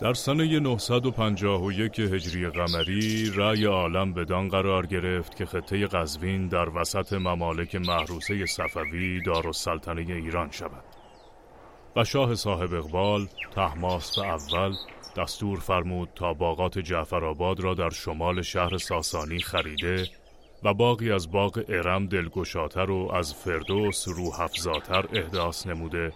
در سنه 951 هجری قمری رأی عالم بدان قرار گرفت که خطه قزوین در وسط ممالک محروسه صفوی دارالسلطنه ایران شود. و شاه صاحب اقبال تحماست اول دستور فرمود تا باغات جعفرآباد را در شمال شهر ساسانی خریده و باقی از باغ ارم دلگشاتر و از فردوس روحفزاتر احداث نموده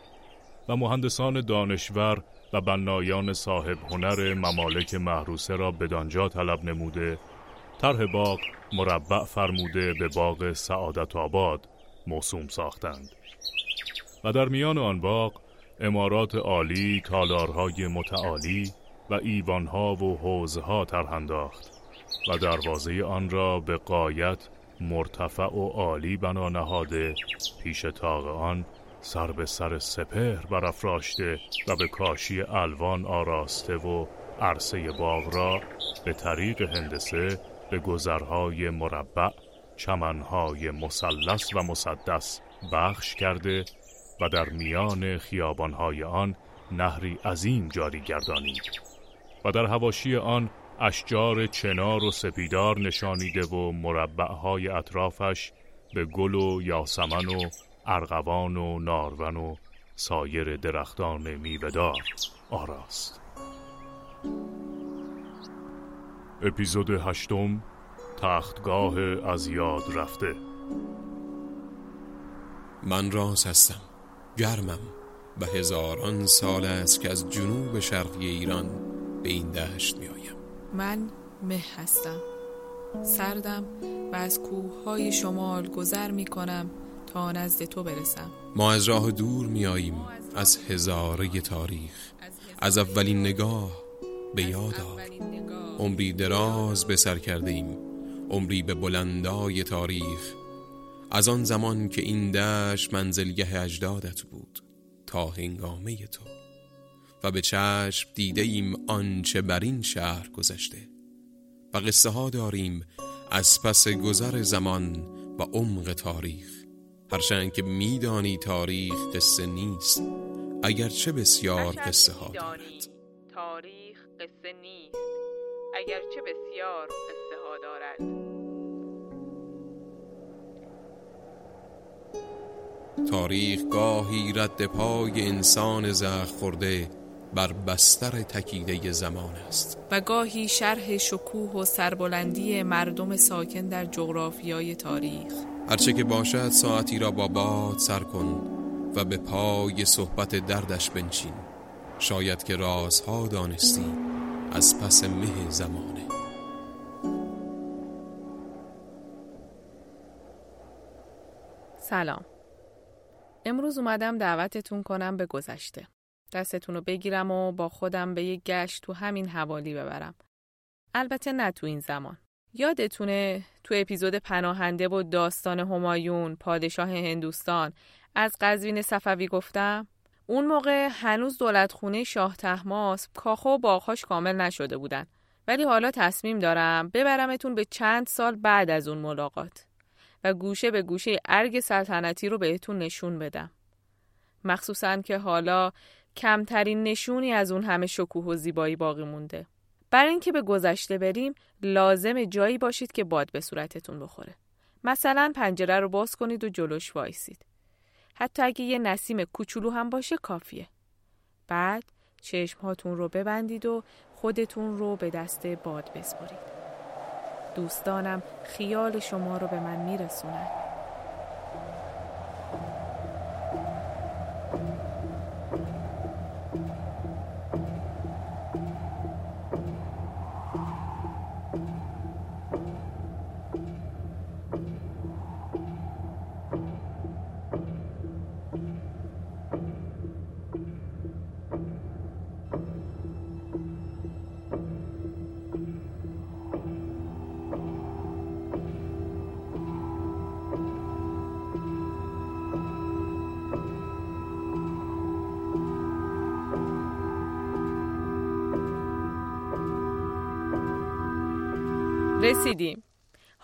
و مهندسان دانشور و بنایان صاحب هنر ممالک محروسه را بدانجا طلب نموده طرح باغ مربع فرموده به باغ سعادت آباد موسوم ساختند. و در میان آن باغ امارات عالی تالارهای متعالی و ایوانها و حوزها طرح انداخت. و دروازه آن را به قایت مرتفع و عالی بنا نهاده. پیش تاق آن سر به سر سپهر برافراشته و به کاشی الوان آراسته و عرصه باغ را به طریق هندسه به گذرهای مربع چمنهای مثلث و مسدس بخش کرده و در میان خیابانهای آن نهری عظیم جاری گردانید. و در هواشی آن اشجار چنار و سپیدار نشانیده و مربعهای اطرافش به گل و یاسمن و ارغوان و نارون و سایر درختان میوهدار. آراست. اپیزود هشتم تختگاه از یاد رفته. من راز هستم گرمم و هزاران سال است که از جنوب شرقی ایران به این دشت می آیم من مه هستم. سردم و از کوه های شمال گذر می کنم تا نزد تو برسم. ما از راه دور می آییم از هزاره تاریخ. از اولین نگاه به یاد آر. عمری دراز به سر کرده ایم عمری به بلندای تاریخ. از آن زمان که این دشت منزلگه اجدادت بود تا هنگامه تو. و به چشم دیده ایم آنچه بر این شهر گذشته. و قصه ها داریم از پس گذر زمان و عمق تاریخ. هرچند که میدانی تاریخ قصه نیست اگرچه بسیار قصه ها دارد تاریخ قصه نیست اگرچه بسیار قصه ها دارد. تاریخ گاهی رد پای انسان زخ خورده بر بستر تکیده زمان است. و گاهی شرح شکوه و سربلندی مردم ساکن در جغرافیای تاریخ. هرچه که باشد ساعتی را با باد سر کن و به پای صحبت دردش بنشین. شاید که رازها دانستی از پس مه زمانه. سلام. امروز اومدم دعوتتون کنم به گذشته. دستتون رو بگیرم و با خودم به یک گشت تو همین حوالی ببرم. البته نه تو این زمان. یادتونه تو اپیزود پناهنده و داستان همایون پادشاه هندوستان از قزوین صفوی گفتم اون موقع هنوز دولت خونه شاه تحماس کاخ و باغهاش کامل نشده بودن. ولی حالا تصمیم دارم ببرمتون به چند سال بعد از اون ملاقات و گوشه به گوشه ارگ سلطنتی رو بهتون نشون بدم. مخصوصا که حالا کمترین نشونی از اون همه شکوه و زیبایی باقی مونده. برای اینکه به گذشته بریم لازم جایی باشید که باد به صورتتون بخوره. مثلا پنجره رو باز کنید و جلوش وایسید. حتی اگه یه نسیم کوچولو هم باشه کافیه. بعد چشمهاتون رو ببندید و خودتون رو به دست باد بسپارید دوستانم خیال شما رو به من میرسونن.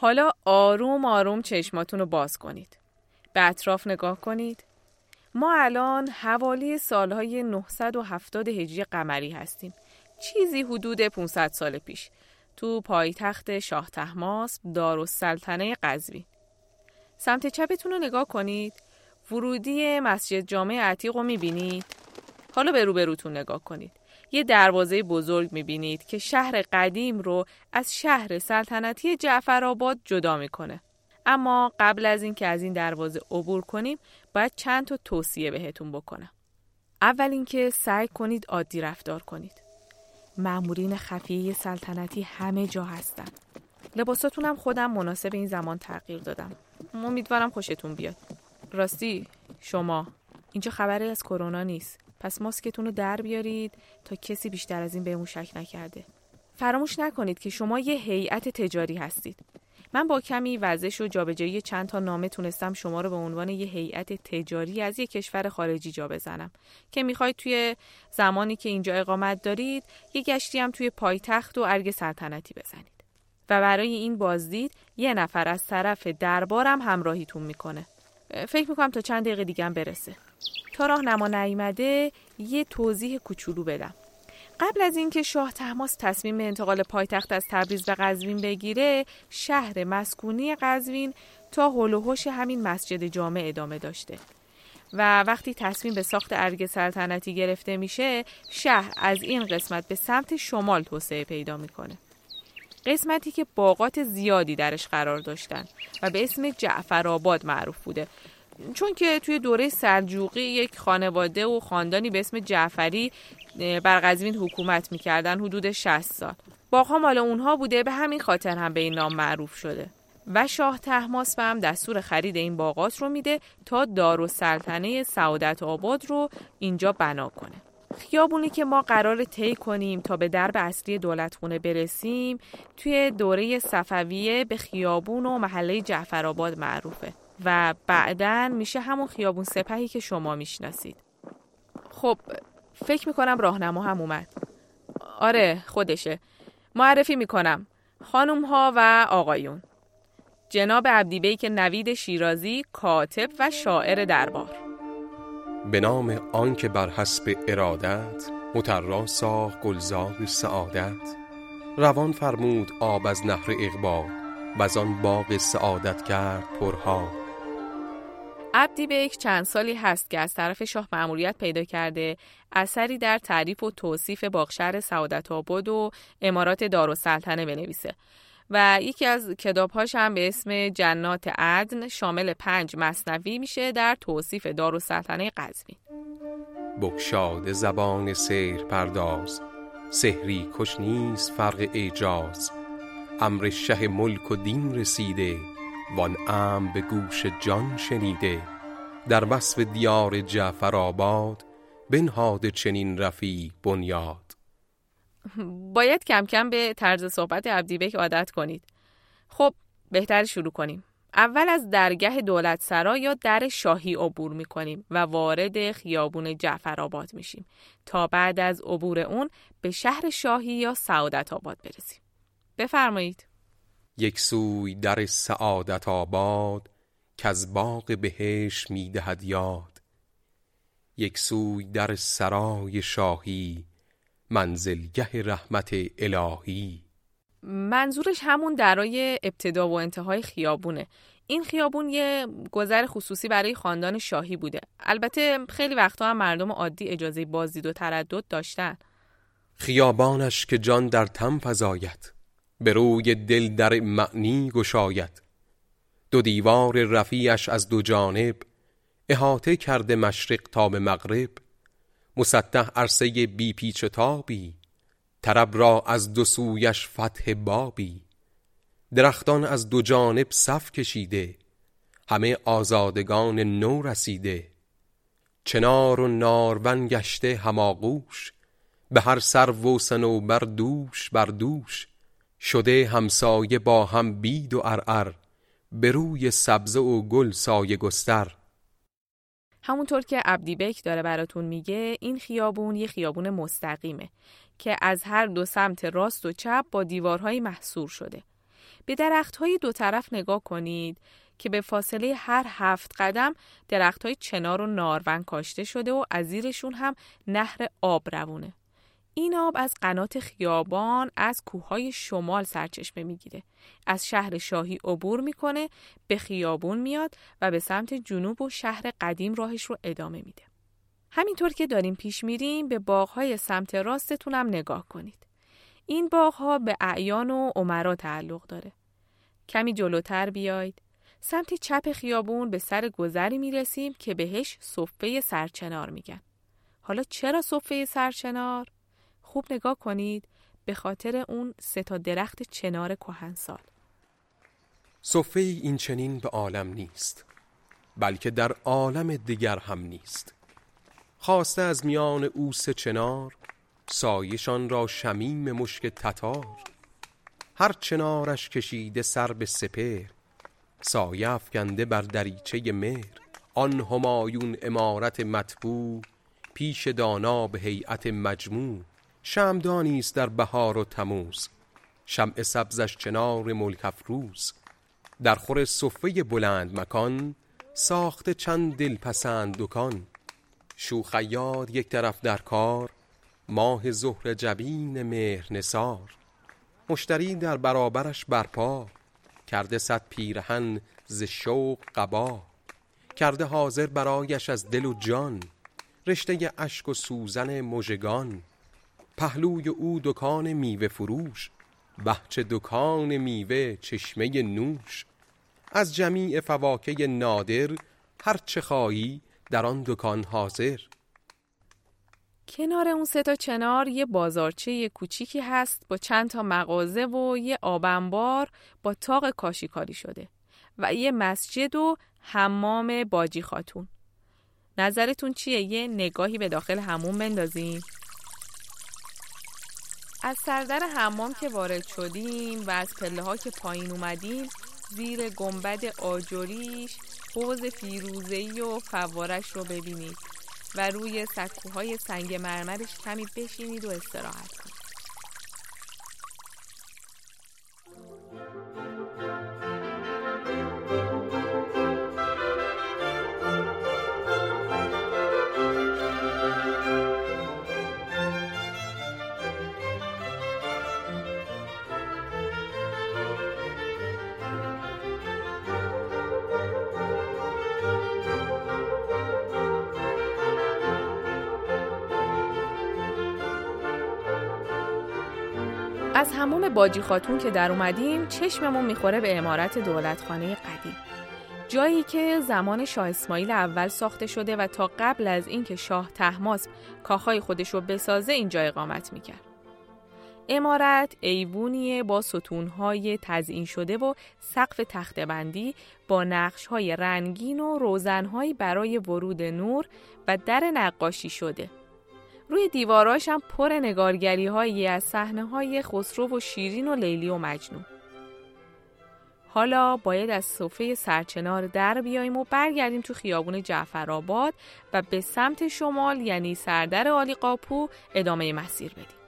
حالا آروم آروم چشماتون رو باز کنید. به اطراف نگاه کنید. ما الان حوالی سالهای 970 هجری قمری هستیم. چیزی حدود 500 سال پیش. تو پایتخت شاه تحماس دارالسلطنه قزوین. سمت چپتون رو نگاه کنید. ورودی مسجد جامع عتیق رو می‌بینید. حالا به روبروتون نگاه کنید. یه دروازه بزرگ می‌بینید که شهر قدیم رو از شهر سلطنتی جعفرآباد جدا می‌کنه. اما قبل از اینکه از این دروازه عبور کنیم باید چند تا توصیه بهتون بکنم. اول اینکه سعی کنید عادی رفتار کنید. مأمورین خفیه سلطنتی همه جا هستن. لباساتون هم خودم مناسب این زمان تغییر دادم. امیدوارم خوشتون بیاد. راستی شما اینجا خبری از کرونا نیست. پس ماسکتون رو در بیارید تا کسی بیشتر از این بهمون شک نکرده. فراموش نکنید که شما یه هیئت تجاری هستید. من با کمی وزش و جابجایی چند تا نامه تونستم شما رو به عنوان یه هیئت تجاری از یه کشور خارجی جا بزنم که می‌خواید توی زمانی که اینجا اقامت دارید یه گشتی هم توی پایتخت و ارگ سلطنتی بزنید. و برای این بازدید یه نفر از طرف دربارم همراهیتون می‌کنه. فکر می‌کنم تا چند دقیقه دیگه برسه. تا راهنما نیامده یه توضیح کوچولو بدم. قبل از اینکه شاه تحماس تصمیم به انتقال پایتخت از تبریز به قزوین بگیره شهر مسکونی قزوین تا هلوهوش همین مسجد جامع ادامه داشته. و وقتی تصمیم به ساخت ارگ سلطنتی گرفته میشه شهر از این قسمت به سمت شمال توسعه پیدا می‌کنه. قسمتی که باغات زیادی درش قرار داشتن و به اسم جعفرآباد معروف بوده. چون که توی دوره سلجوقی یک خانواده و خاندانی به اسم جعفری بر قزوین حکومت می‌کردن حدود 60 سال. باغها مال اونها بوده به همین خاطر هم به این نام معروف شده. و شاه تحماس هم دستور خرید این باغات رو میده تا دار و سلطنه سعادت آباد رو اینجا بنا کنه. خیابونی که ما قرار طی کنیم تا به درب اصلی دولتخونه برسیم توی دوره صفویه به خیابون و محله جعفرآباد معروفه. و بعدا میشه همون خیابون سپهی که شما می‌شناسید. خب فکر می‌کنم راهنما هم اومد. آره خودشه. معرفی می‌کنم. خانم ها و آقایون. جناب عبدیبیک نوید شیرازی کاتب و شاعر دربار. به نام آنکه بر حسب ارادت مترا ساخ گلزار سعادت. روان فرمود آب از نهر اقبال و آن باغ سعادت کرد پرها عبدی بیک چند سالی هست که از طرف شاه معمولیت پیدا کرده اثری در تعریف و توصیف باغشهر سعادت آباد و امارات دارالسلطنه بنویسه. و یکی از کتابهاش هم به اسم جنات عدن شامل پنج مصنوی میشه در توصیف دارالسلطنه قزوین. بکشاد زبان سیر پرداز سحری کش نیست فرق اعجاز. امر شه ملک و دین رسیده وان ام به گوش جان شنیده. در وصف دیار جعفر آباد بنهاد چنین رفی بنیاد. باید کم کم به طرز صحبت عبدیبک عادت کنید. خب بهتر شروع کنیم. اول از درگه دولت سرا یا در شاهی عبور می کنیم و وارد خیابون جعفر آباد میشیم تا بعد از عبور اون به شهر شاهی یا سعادت آباد برسیم. بفرمایید. یک سوی در سعادت آباد که از باغ بهش می‌دهد یاد. یک سوی در سرای شاهی منزلگه رحمت الهی. منظورش همون درای ابتدا و انتهای خیابونه. این خیابون یه گذر خصوصی برای خاندان شاهی بوده. البته خیلی وقتا هم مردم عادی اجازه بازدید و تردد داشتن. خیابانش که جان در تم فزاید. به روی دل در معنی گشاید. دو دیوار رفیعش از دو جانب احاطه کرده مشرق تا به مغرب مسطح عرصه بی پیچ تابی طرب را از دو سویش فتح بابی. درختان از دو جانب صف کشیده همه آزادگان نو رسیده. چنار و نارون گشته هماغوش به هر سر و سنوبر دوش بر دوش شده همسایه با هم بید و ارعر به روی سبزه و گل سایه گستر همونطور که عبدی بک داره براتون میگه این خیابون یه خیابون مستقیمه که از هر دو سمت راست و چپ با دیوارهای محصور شده به درخت های دو طرف نگاه کنید که به فاصله هر هفت قدم درخت های چنار و نارون کاشته شده و از زیرشون هم نهر آب روونه. این آب از قنات خیابان از کوههای شمال سرچشمه می‌گیره. از شهر شاهی عبور می‌کنه، به خیابون میاد و به سمت جنوب و شهر قدیم راهش رو ادامه میده. همینطور که داریم پیش میریم به باغهای سمت راستتون هم نگاه کنید. این باغها به اعیان و عمرا تعلق داره. کمی جلوتر بیاید. سمت چپ خیابون به سر گذری می‌رسیم که بهش صفه سرچنار میگن. حالا چرا صفه سرچنار؟ خوب نگاه کنید به خاطر اون سه تا درخت چنار کهنسال. صفه این چنین به عالم نیست بلکه در عالم دیگر هم نیست. خواسته از میان او سه چنار سایشان را شمیم مشک تتار. هر چنارش کشیده سر به سپر سایه افکنده بر دریچه مهر. آن همایون امارت مطبوع پیش دانا به هیئت مجموع. شمدانی است در بهار و تموز. شمع سبزش چنار ملک افروز. در خور صفه بلند مکان ساخته چند دلپسند دکان. شوخیاد یک طرف در کار ماه ظهر جبین مهر نسار مشتری در برابرش برپا کرده صد پیرهن ز شوق قبا. کرده حاضر برایش از دل و جان رشته اشک و سوزن مژگان. پهلوی او دکان میوه فروش بهچه دکان میوه چشمه نوش. از جمیع فواکه نادر هر چه خواهی در آن دکان حاضر. کنار اون سه تا چنار یه بازارچه کوچیکی هست با چند تا مغازه و یه آبنبار با تاق کاشیکاری شده و یه مسجد و حمام باجی خاتون. نظرتون چیه؟ یه نگاهی به داخل همون بندازیم. از سردر حمام که وارد شدیم و از پله ها که پایین اومدیم زیر گنبد آجوریش حوز فیروزهی و فوارش رو ببینید و روی سکوهای سنگ مرمرش کمی بشینید و استراحت کنید. از هموم باجی خاتون که در اومدیم چشممون می‌خوره به امارت دولتخانه قدیم جایی که زمان شاه اسماعیل اول ساخته شده و تا قبل از اینکه شاه تحماس کاخای خودش رو بسازه اینجا اقامت می‌کرد. امارت ایوونیه با ستونهای تزئین شده و سقف تختبندی با نقشهای رنگین و روزنهایی برای ورود نور و در نقاشی شده. روی دیواراش هم پر نگارگری هایی از صحنه های خسرو و شیرین و لیلی و مجنون. حالا باید از صفحه سرچنار در بیاییم و برگردیم تو خیابون جعفرآباد و به سمت شمال یعنی سردر آلی قاپو ادامه مسیر بدیم.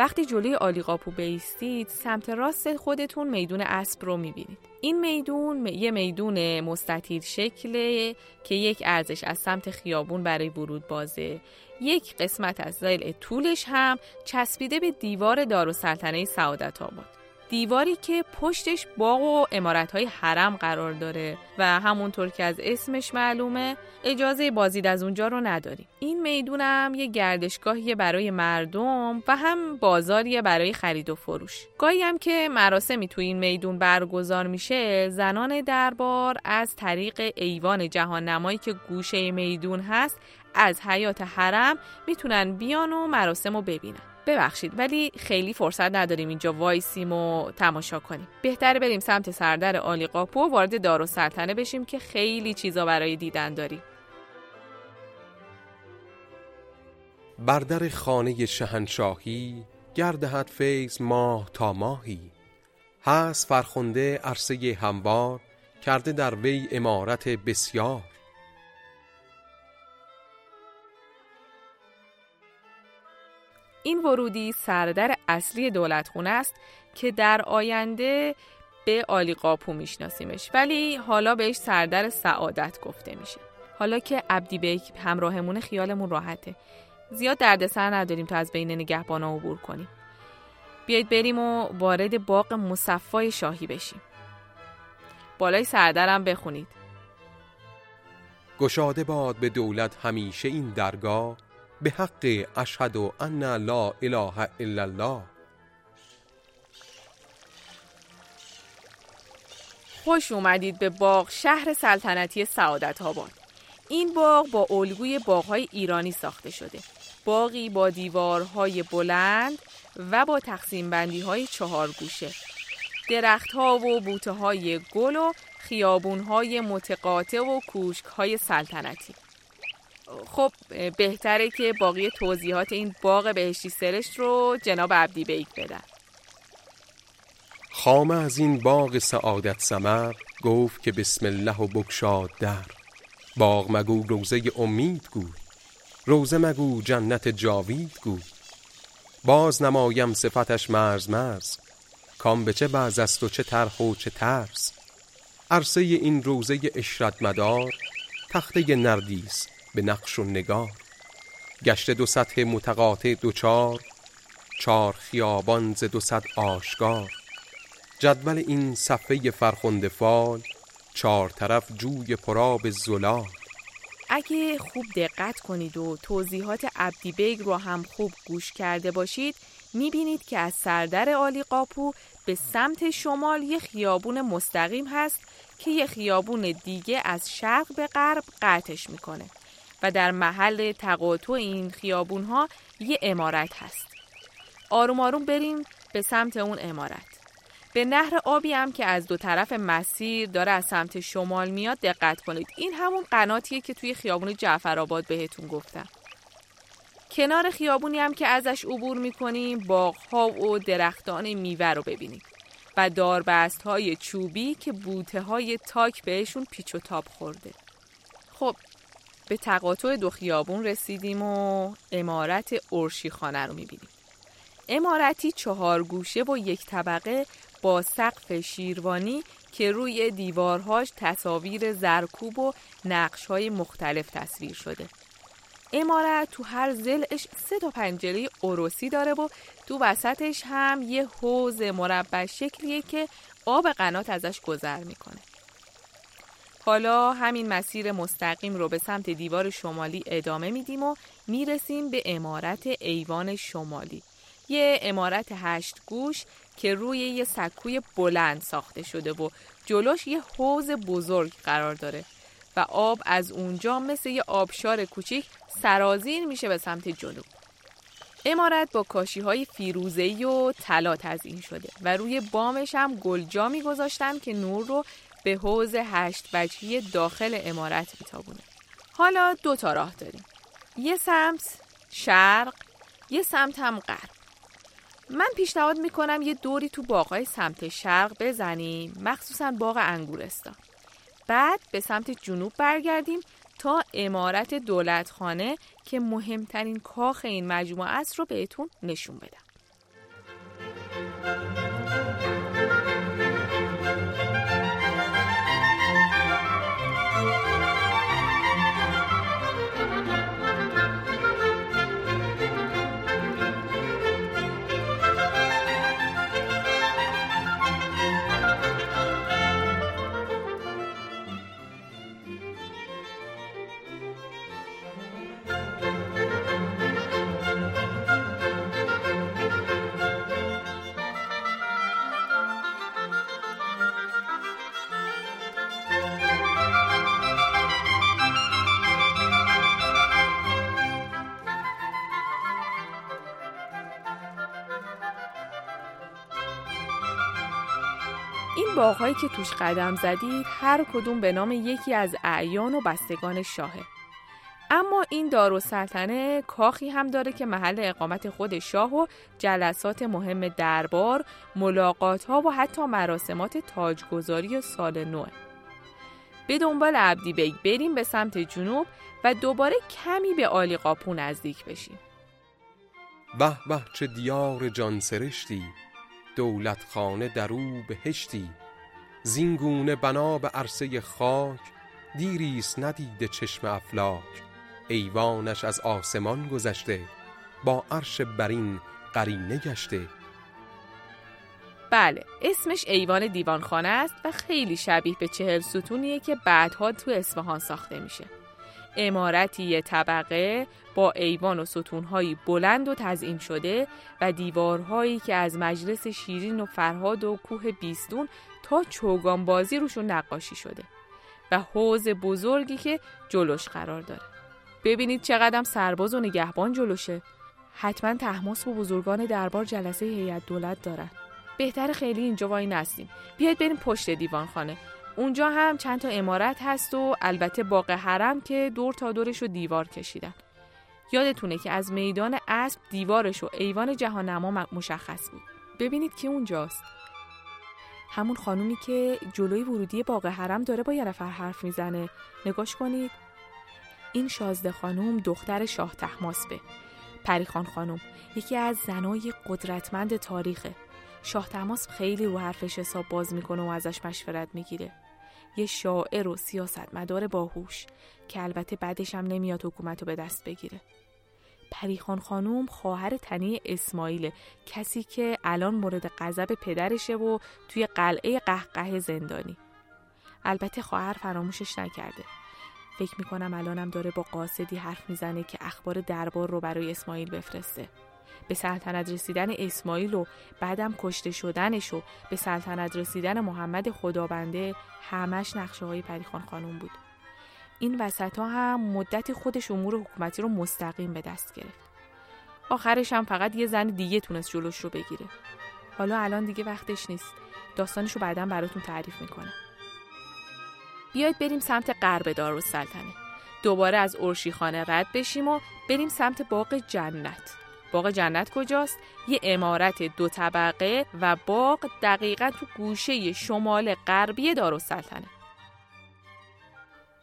وقتی جلوی آلی قاپو بیستید سمت راست خودتون میدون اسب رو می‌بینید. این میدون یه میدون مستطیل شکله که یک ارزش از سمت خیابون برای ورود بازه یک قسمت از زیل طولش هم چسبیده به دیوار دارالسلطنه سعادت آباد دیواری که پشتش باغ و های حرم قرار داره و همونطور که از اسمش معلومه اجازه بازدید از اونجا رو نداریم. این می‌دونم یه گردشگاهیه برای مردم و هم بازاریه برای خرید و فروش. گاهی هم که مراسمی تو این میدون برگزار میشه زنان دربار از طریق ایوان جهان نمایی که گوشه میدون هست از حیات حرم می‌تونن بیان و مراسم رو ببینن. ببخشید ولی خیلی فرصت نداریم اینجا وایسیم و تماشا کنیم. بهتره بریم سمت سردر آلی قاپو و وارد دار و سلطنه بشیم که خیلی چیزا برای دیدن داریم. بر در خانه شهنشاهی گردهد فیض ماه تا ماهی هست فرخنده عرصه هموار کرده در وی امارت بسیار. این ورودی سردر اصلی دولت خونه است که در آینده به آلی قاپو میشناسیمش. ولی حالا بهش سردر سعادت گفته میشه. حالا که عبدی بیک همراهمون خیالمون راحته. زیاد دردسر نداریم تا از بین نگهبانا عبور کنیم. بیایید بریم و وارد باغ مصفای شاهی بشیم. بالای سردرم بخونید. گشاده باد به دولت همیشه این درگاه به حق اشهد و ان لا اله الا الله خوش اومدید به باغ شهر سلطنتی سعادت آباد. این باغ با الگوی باغهای ایرانی ساخته شده. باغی با دیوارهای بلند و با تقسیم بندی های چهار گوشه. درخت و بوته های گل و خیابون های متقاطع و کوشک های سلطنتی. خب بهتره که باقی توضیحات این باغ بهشتی سرشت رو جناب عبدی بیک بدن. خامه از این باغ سعادت سمر گفت که بسم الله و بکشاد در. باغ مگو روزه امید گوی. روزه مگو جنت جاوید گوی. باز نمایم صفتش مرز مرز. کام به چه بعض است و چه ترخ و چه ترس. عرصه این روزه اشرت مدار تخته نردیس به نقش و نگار. گشت دو سطح متقاطع دو چار خیابان ز دو صد آشگار جدول این صفحه فرخنده فال چهار طرف جوی پرآب زلال. اگه خوب دقت کنید و توضیحات عبدی بیگ رو هم خوب گوش کرده باشید می‌بینید که از سردر آلی قاپو به سمت شمال یه خیابون مستقیم هست که یه خیابون دیگه از شرق به غرب قطعش می‌کنه. و در محل تقاطع این خیابون ها یه عمارت هست. آروم آروم بریم به سمت اون عمارت. به نهر آبی هم که از دو طرف مسیر داره از سمت شمال میاد دقت کنید. این همون قناتیه که توی خیابون جعفرآباد بهتون گفتم. کنار خیابونی هم که ازش عبور می‌کنیم باغها و درختان میوه رو ببینید و داربست های چوبی که بوته های تاک بهشون پیچ و تاب خورده. خب به تقاطع دو خیابون رسیدیم و امارت ارشی خانه رو می‌بینیم امارتی چهار گوشه و یک طبقه با سقف شیروانی که روی دیوارهاش تصاویر زرکوب و نقشهای مختلف تصویر شده. امارت تو هر زلش سه تا پنجره اروسی داره و تو وسطش هم یه حوز مربع شکلیه که آب قنات ازش گذر می‌کنه. حالا همین مسیر مستقیم رو به سمت دیوار شمالی ادامه میدیم و می‌رسیم به امارت ایوان شمالی. یه امارت هشت گوش که روی یه سکوی بلند ساخته شده و جلوش یه حوز بزرگ قرار داره و آب از اونجا مثل یه آبشار کوچیک سرازیر میشه به سمت جنوب. امارت با کاشی های فیروزهی و طلا تزیین شده و روی بامش هم گلجا میگذاشتن که نور رو به حوز هشت وجهی داخل امارت میتابونه. حالا دو تا راه داریم. یه سمت شرق، یه سمت هم غرب. من پیشنهاد می‌کنم یه دوری تو باغای سمت شرق بزنیم مخصوصا باغ انگورستان بعد به سمت جنوب برگردیم تا امارت دولتخانه که مهمترین کاخ این مجموعه است رو بهتون نشون بدم باغهایی که توش قدم زدید هر کدوم به نام یکی از اعیان و بستگان شاهه اما این دارالسلطنه کاخی هم داره که محل اقامت خود شاه و جلسات مهم دربار، ملاقات ها و حتی مراسمات تاجگذاری سال نو. به دنبال عبدی بیگ بریم به سمت جنوب و دوباره کمی به آلی قاپو نزدیک بشیم. به به چه دیار جان سرشتی دولت خانه در او بهشتی زینگونه بنا به عرصه خاک دیریست ندیده چشم افلاک. ایوانش از آسمان گذشته با عرش برین قرینه گشته. بله اسمش ایوان دیوانخانه است و خیلی شبیه به چهل ستونیه که بعدها تو اصفهان ساخته میشه. امارتی یه طبقه با ایوان و ستونهایی بلند و تزئین شده و دیوارهایی که از مجلس شیرین و فرهاد و کوه بیستون تا چوگان بازی روشون نقاشی شده و حوز بزرگی که جلوش قرار داره. ببینید چقدر سرباز و نگهبان جلوشه. حتما تحماس و بزرگان دربار جلسه هیئت دولت دارن. بهتر خیلی اینجا وای نستیم. بیاید بریم پشت دیوان خانه اونجا هم چند تا امارت هست و البته باغ حرم که دور تا دورش رو دیوار کشیدن. یادتونه که از میدان اسب دیوارش و ایوان جهان نما مشخص بود. ببینید که اونجاست. همون خانومی که جلوی ورودی باغ حرم داره با یه نفر حرف می‌زنه. نگاش کنید. این شازده خانوم دختر شاه تحماسبه. پریخان خانوم یکی از زنای قدرتمند تاریخه. شاه تماس خیلی رو حرفش حساب باز می‌کنه و ازش مشورت می‌گیره. یه شاعر و سیاستمدار باهوش که البته بعدش هم نمیاد حکومت رو به دست بگیره. پریخان خانوم خواهر تنی اسماعیل کسی که الان مورد غضب پدرشه و توی قلعه قهقه زندانی. البته خواهر فراموشش نکرده. فکر می‌کنم الانم داره با قاصدی حرف می‌زنه که اخبار دربار رو برای اسماعیل بفرسته. به سلطنت رسیدن اسماعیل و بعدم کشته شدنش و به سلطنت رسیدن محمد خدابنده همش نقشه های پریخان خانوم بود. این وسط ها هم مدت خودش امور حکومتی رو مستقیم به دست گرفت. آخرش هم فقط یه زن دیگه تونست جلوش رو بگیره. حالا الان دیگه وقتش نیست. داستانش رو بعدا براتون تعریف می‌کنم. بیاید بریم سمت غرب دارالسلطنه. دوباره از خانه رد بشیم و بریم سمت باغ جنت. باغ جنت کجاست؟ یه امارت دو طبقه و باغ دقیقا تو گوشه شمال غربی دارالسلطنه.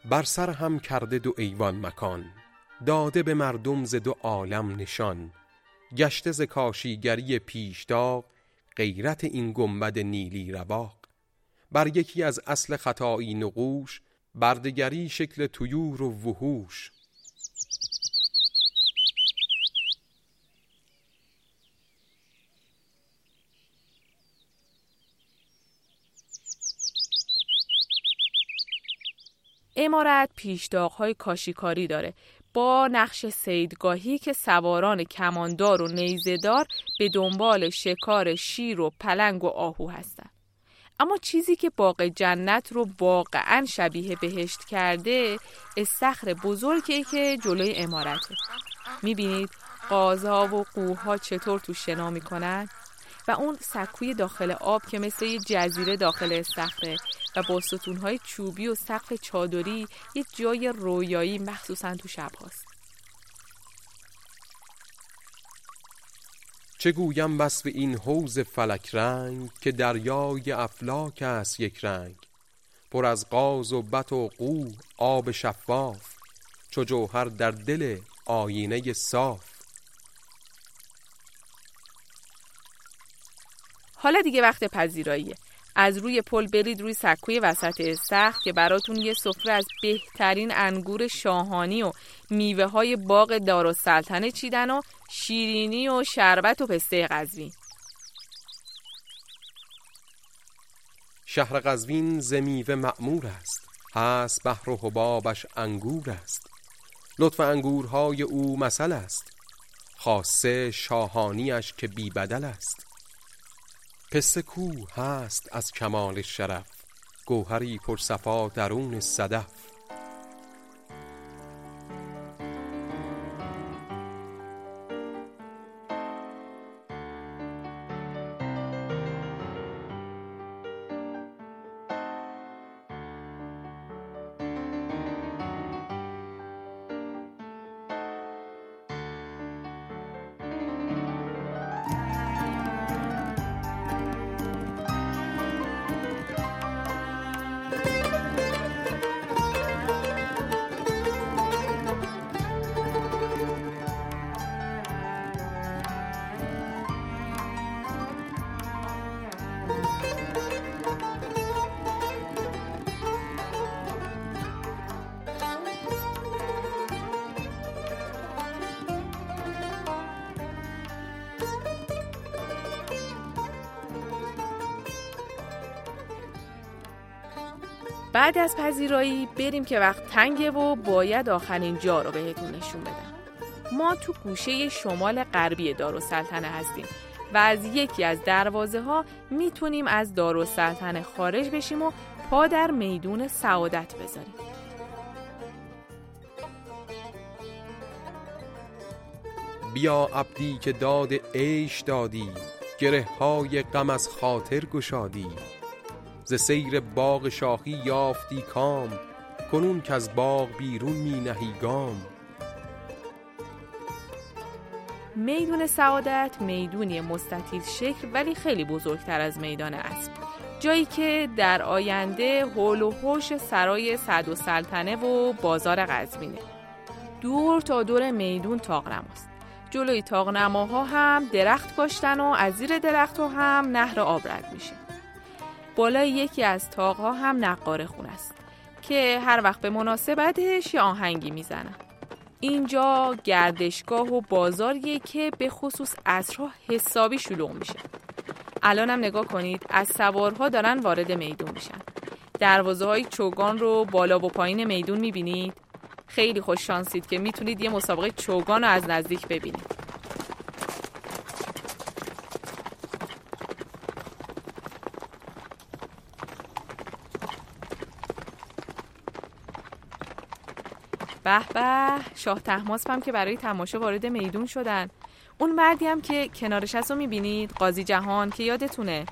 بر سر هم کرده دو ایوان مکان داده به مردم ز دو عالم نشان. گشته ز کاشیگری پیشداغ غیرت این گنبد نیلی رواق بر یکی از اصل خطایی نقوش بردگری شکل تویور و وحوش. امارت های کاشیکاری داره. با نقش سیدگاهی که سواران کماندار و نیزدار به دنبال شکار شیر و پلنگ و آهو هستند. اما چیزی که باغ جنت رو واقعا شبیه بهشت کرده استخر بزرگی که جلوی امارته. می‌بینید قازها و قوها چطور تو شنا می‌کنن؟ و اون سکوی داخل آب که مثل یه جزیره داخل استخره. و با ستونهای چوبی و سقف چادری یه جای رویایی مخصوصا تو شب هاست. چه گویم بس به این حوز فلک رنگ که دریای افلاک است یک رنگ. پر از قاز و بط و قو آب شفاف چو جوهر در دل آینه صاف. حالا دیگه وقت پذیراییه. از روی پل برید روی سکوی وسط استخر که براتون یه سفره از بهترین انگور شاهانی و میوه های باغ دارالسلطنه چیدن و شیرینی و شربت و پسته قزوین. شهر قزوین زمیوه معمور است. هست بحر و حبابش انگور است. لطف انگورهای او مثل است. خاصه شاهانیش که بی بدل است. پسته کو هست از کمال شرف. گوهری پرصفا درون صدف. بعد از پذیرایی بریم که وقت تنگه و باید آخرین جا رو بهتون نشون بدم. ما تو گوشه شمال غربی دارالسلطنه هستیم و از یکی از دروازه ها می‌تونیم از دارالسلطنه خارج بشیم و پا در میدون سعادت بذاریم. بیا عبدی که داد عیش دادی گره های غم از خاطر گشادی. ز سیر باغ شاخی یافتی کام کنون که از باغ بیرون می نهی گام. میدون سعادت می‌دونی مستطیل شکل ولی خیلی بزرگتر از میدان اسب. جایی که در آینده هول و هوش سرای صد و سلطنه و بازار قزوینه. دور تا دور میدون تاقنماست. جلوی تاقنماها هم درخت کاشتن و از زیر درخت هم نهر آب رد میشه. بالای یکی از تاقها هم نقاره خون است که هر وقت به مناسبتش یه آهنگی می‌زنن اینجا گردشگاه و بازاریه که به خصوص اصرها حسابی شلوغ میشه. الان هم نگاه کنید از سوارها دارن وارد میدون میشن. دروازه های چوگان رو بالا و پایین میدون می‌بینید؟ خیلی خوش شانسید که می‌تونید یه مسابقه چوگان رو از نزدیک ببینید. به به. شاه تحماسب هم که برای تماشا وارد میدون شدن. اون مردی هم که کنارش هست رو می‌بینید قاضی جهان که یادتونه.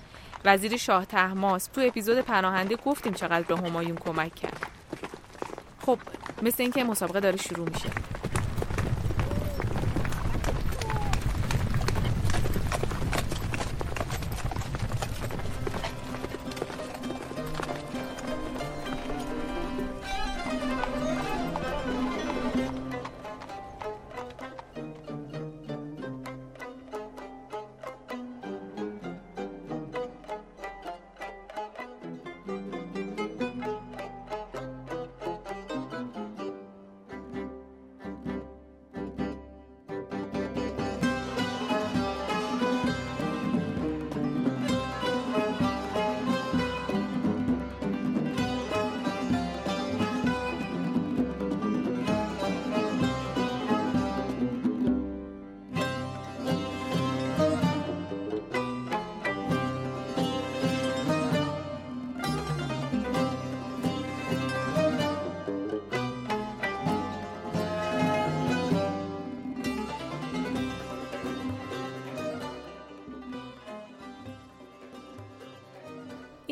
وزیر شاه تحماس تو اپیزود پناهنده گفتیم چقدر به همایون کمک کرد. خب مثل اینکه مسابقه داره شروع میشه.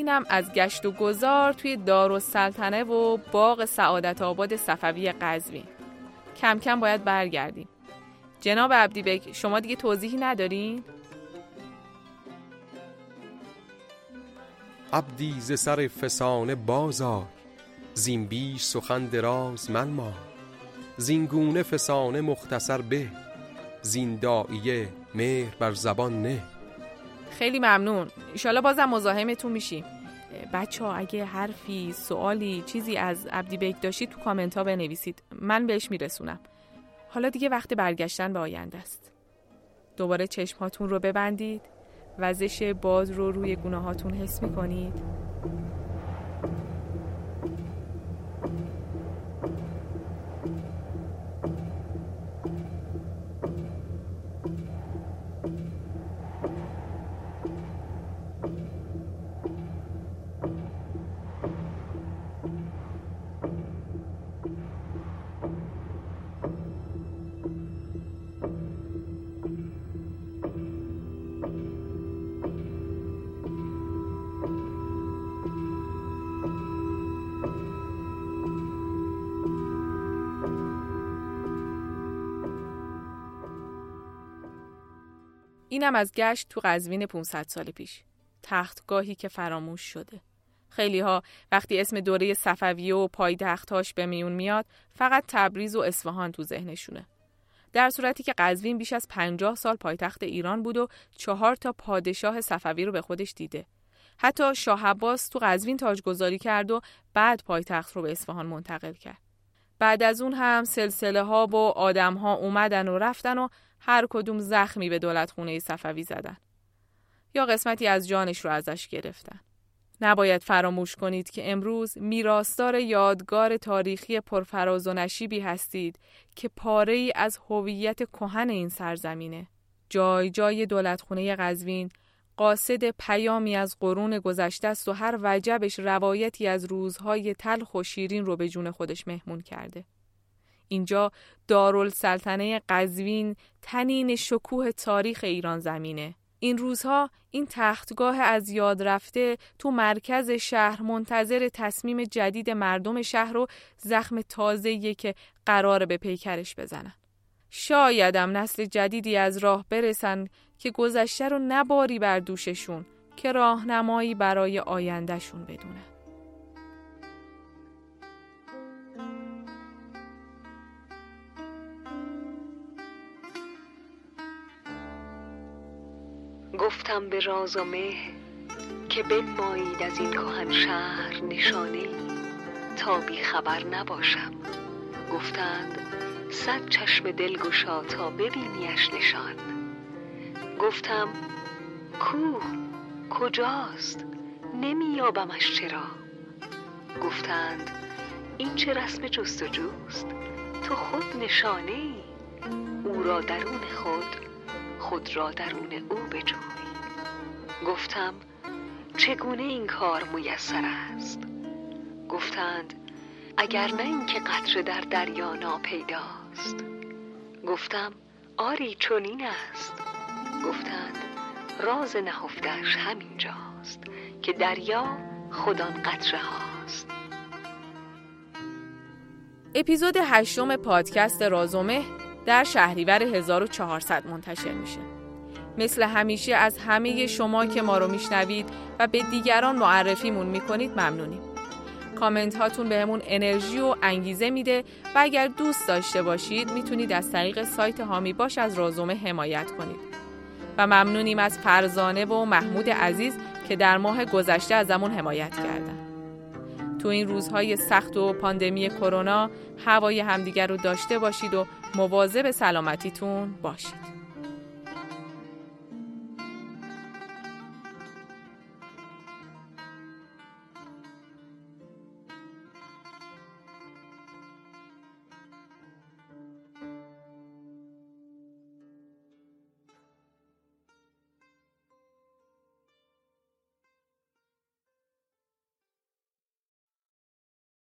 اینم از گشت و گذار توی دارالسلطنه و باغ سعادت آباد صفوی قزوین. کم کم باید برگردیم. جناب عبدی بک شما دیگه توضیحی ندارین؟ عبدی ز سر فسانه بازار زین بیش سخن دراز من ما زین فسانه مختصر به زین دائیه مهر بر زبان نه. خیلی ممنون. ایشالا بازم مزاحمتون میشیم. بچه ها اگه حرفی سوالی چیزی از عبدی بیک داشتید تو کامنت ها بنویسید. من بهش میرسونم. حالا دیگه وقت برگشتن به آینده است. دوباره چشمهاتون رو ببندید. وزش باز رو روی گونه هاتون حس می‌کنید. اینم از گشت تو قزوین 500 سال پیش. تختگاهی که فراموش شده. خیلی ها وقتی اسم دوره صفویه و پایتختاش به میون میاد فقط تبریز و اصفهان تو ذهنشونه. در صورتی که قزوین بیش از 50 سال پایتخت ایران بود و چهار تا پادشاه صفوی رو به خودش دیده. حتی شاه عباس تو قزوین تاجگذاری کرد و بعد پایتخت رو به اصفهان منتقل کرد. بعد از اون هم سلسله ها و آدم ها اومدن و رفتن و هر کدوم زخمی به دولت خونه صفوی زدن. یا قسمتی از جانش رو ازش گرفتن. نباید فراموش کنید که امروز میراستار یادگار تاریخی پرفراز و نشیبی هستید که پاره ای از هویت کهن این سرزمینه. جای جای دولتخونه قزوین قاصد پیامی از قرون گذشته است و هر وجبش روایتی از روزهای تلخ و شیرین رو به جون خودش مهمون کرده. اینجا دارالسلطنه قزوین تنین شکوه تاریخ ایران زمینه. این روزها این تختگاه از یاد رفته تو مرکز شهر منتظر تصمیم جدید مردم شهر رو زخم تازه‌ایه که قرار به پیکرش بزنن. شایدم نسل جدیدی از راه برسن که گذشته رو نباری بر دوششون که راهنمایی برای آیندهشون بدونن. گفتم به راز و مه که بنمایید از این کهن شهر نشانه تا بی خبر نباشم. گفتند صد چشم دل گشا تا ببینیش نشان. گفتم کو کجاست؟ نمییابمش چرا؟ گفتند این چه رسم جستجوست؟ تو خود نشانه ای. او را درون خود خود را درون او بجوی. گفتم چگونه این کار میسر است؟ گفتند اگر نه اینکه قطره در دریا ناپیداست. گفتم آری چنین است. گفتند راز نهفتش همینجاست که دریا خودان قطره هاست. اپیزود هشتم پادکست رازومه در شهریور 1400 منتشر میشه. مثل همیشه از همه شما که ما رو میشنوید و به دیگران معرفیمون می‌کنید ممنونیم. کامنت هاتون بهمون انرژی و انگیزه میده و اگر دوست داشته باشید می‌تونید از طریق سایت هامی باش از رازومه حمایت کنید. و ممنونیم از فرزانه و محمود عزیز که در ماه گذشته ازمون حمایت کردن. تو این روزهای سخت و پاندمی کرونا هوای همدیگر رو داشته باشید و مواظب سلامتیتون باشید.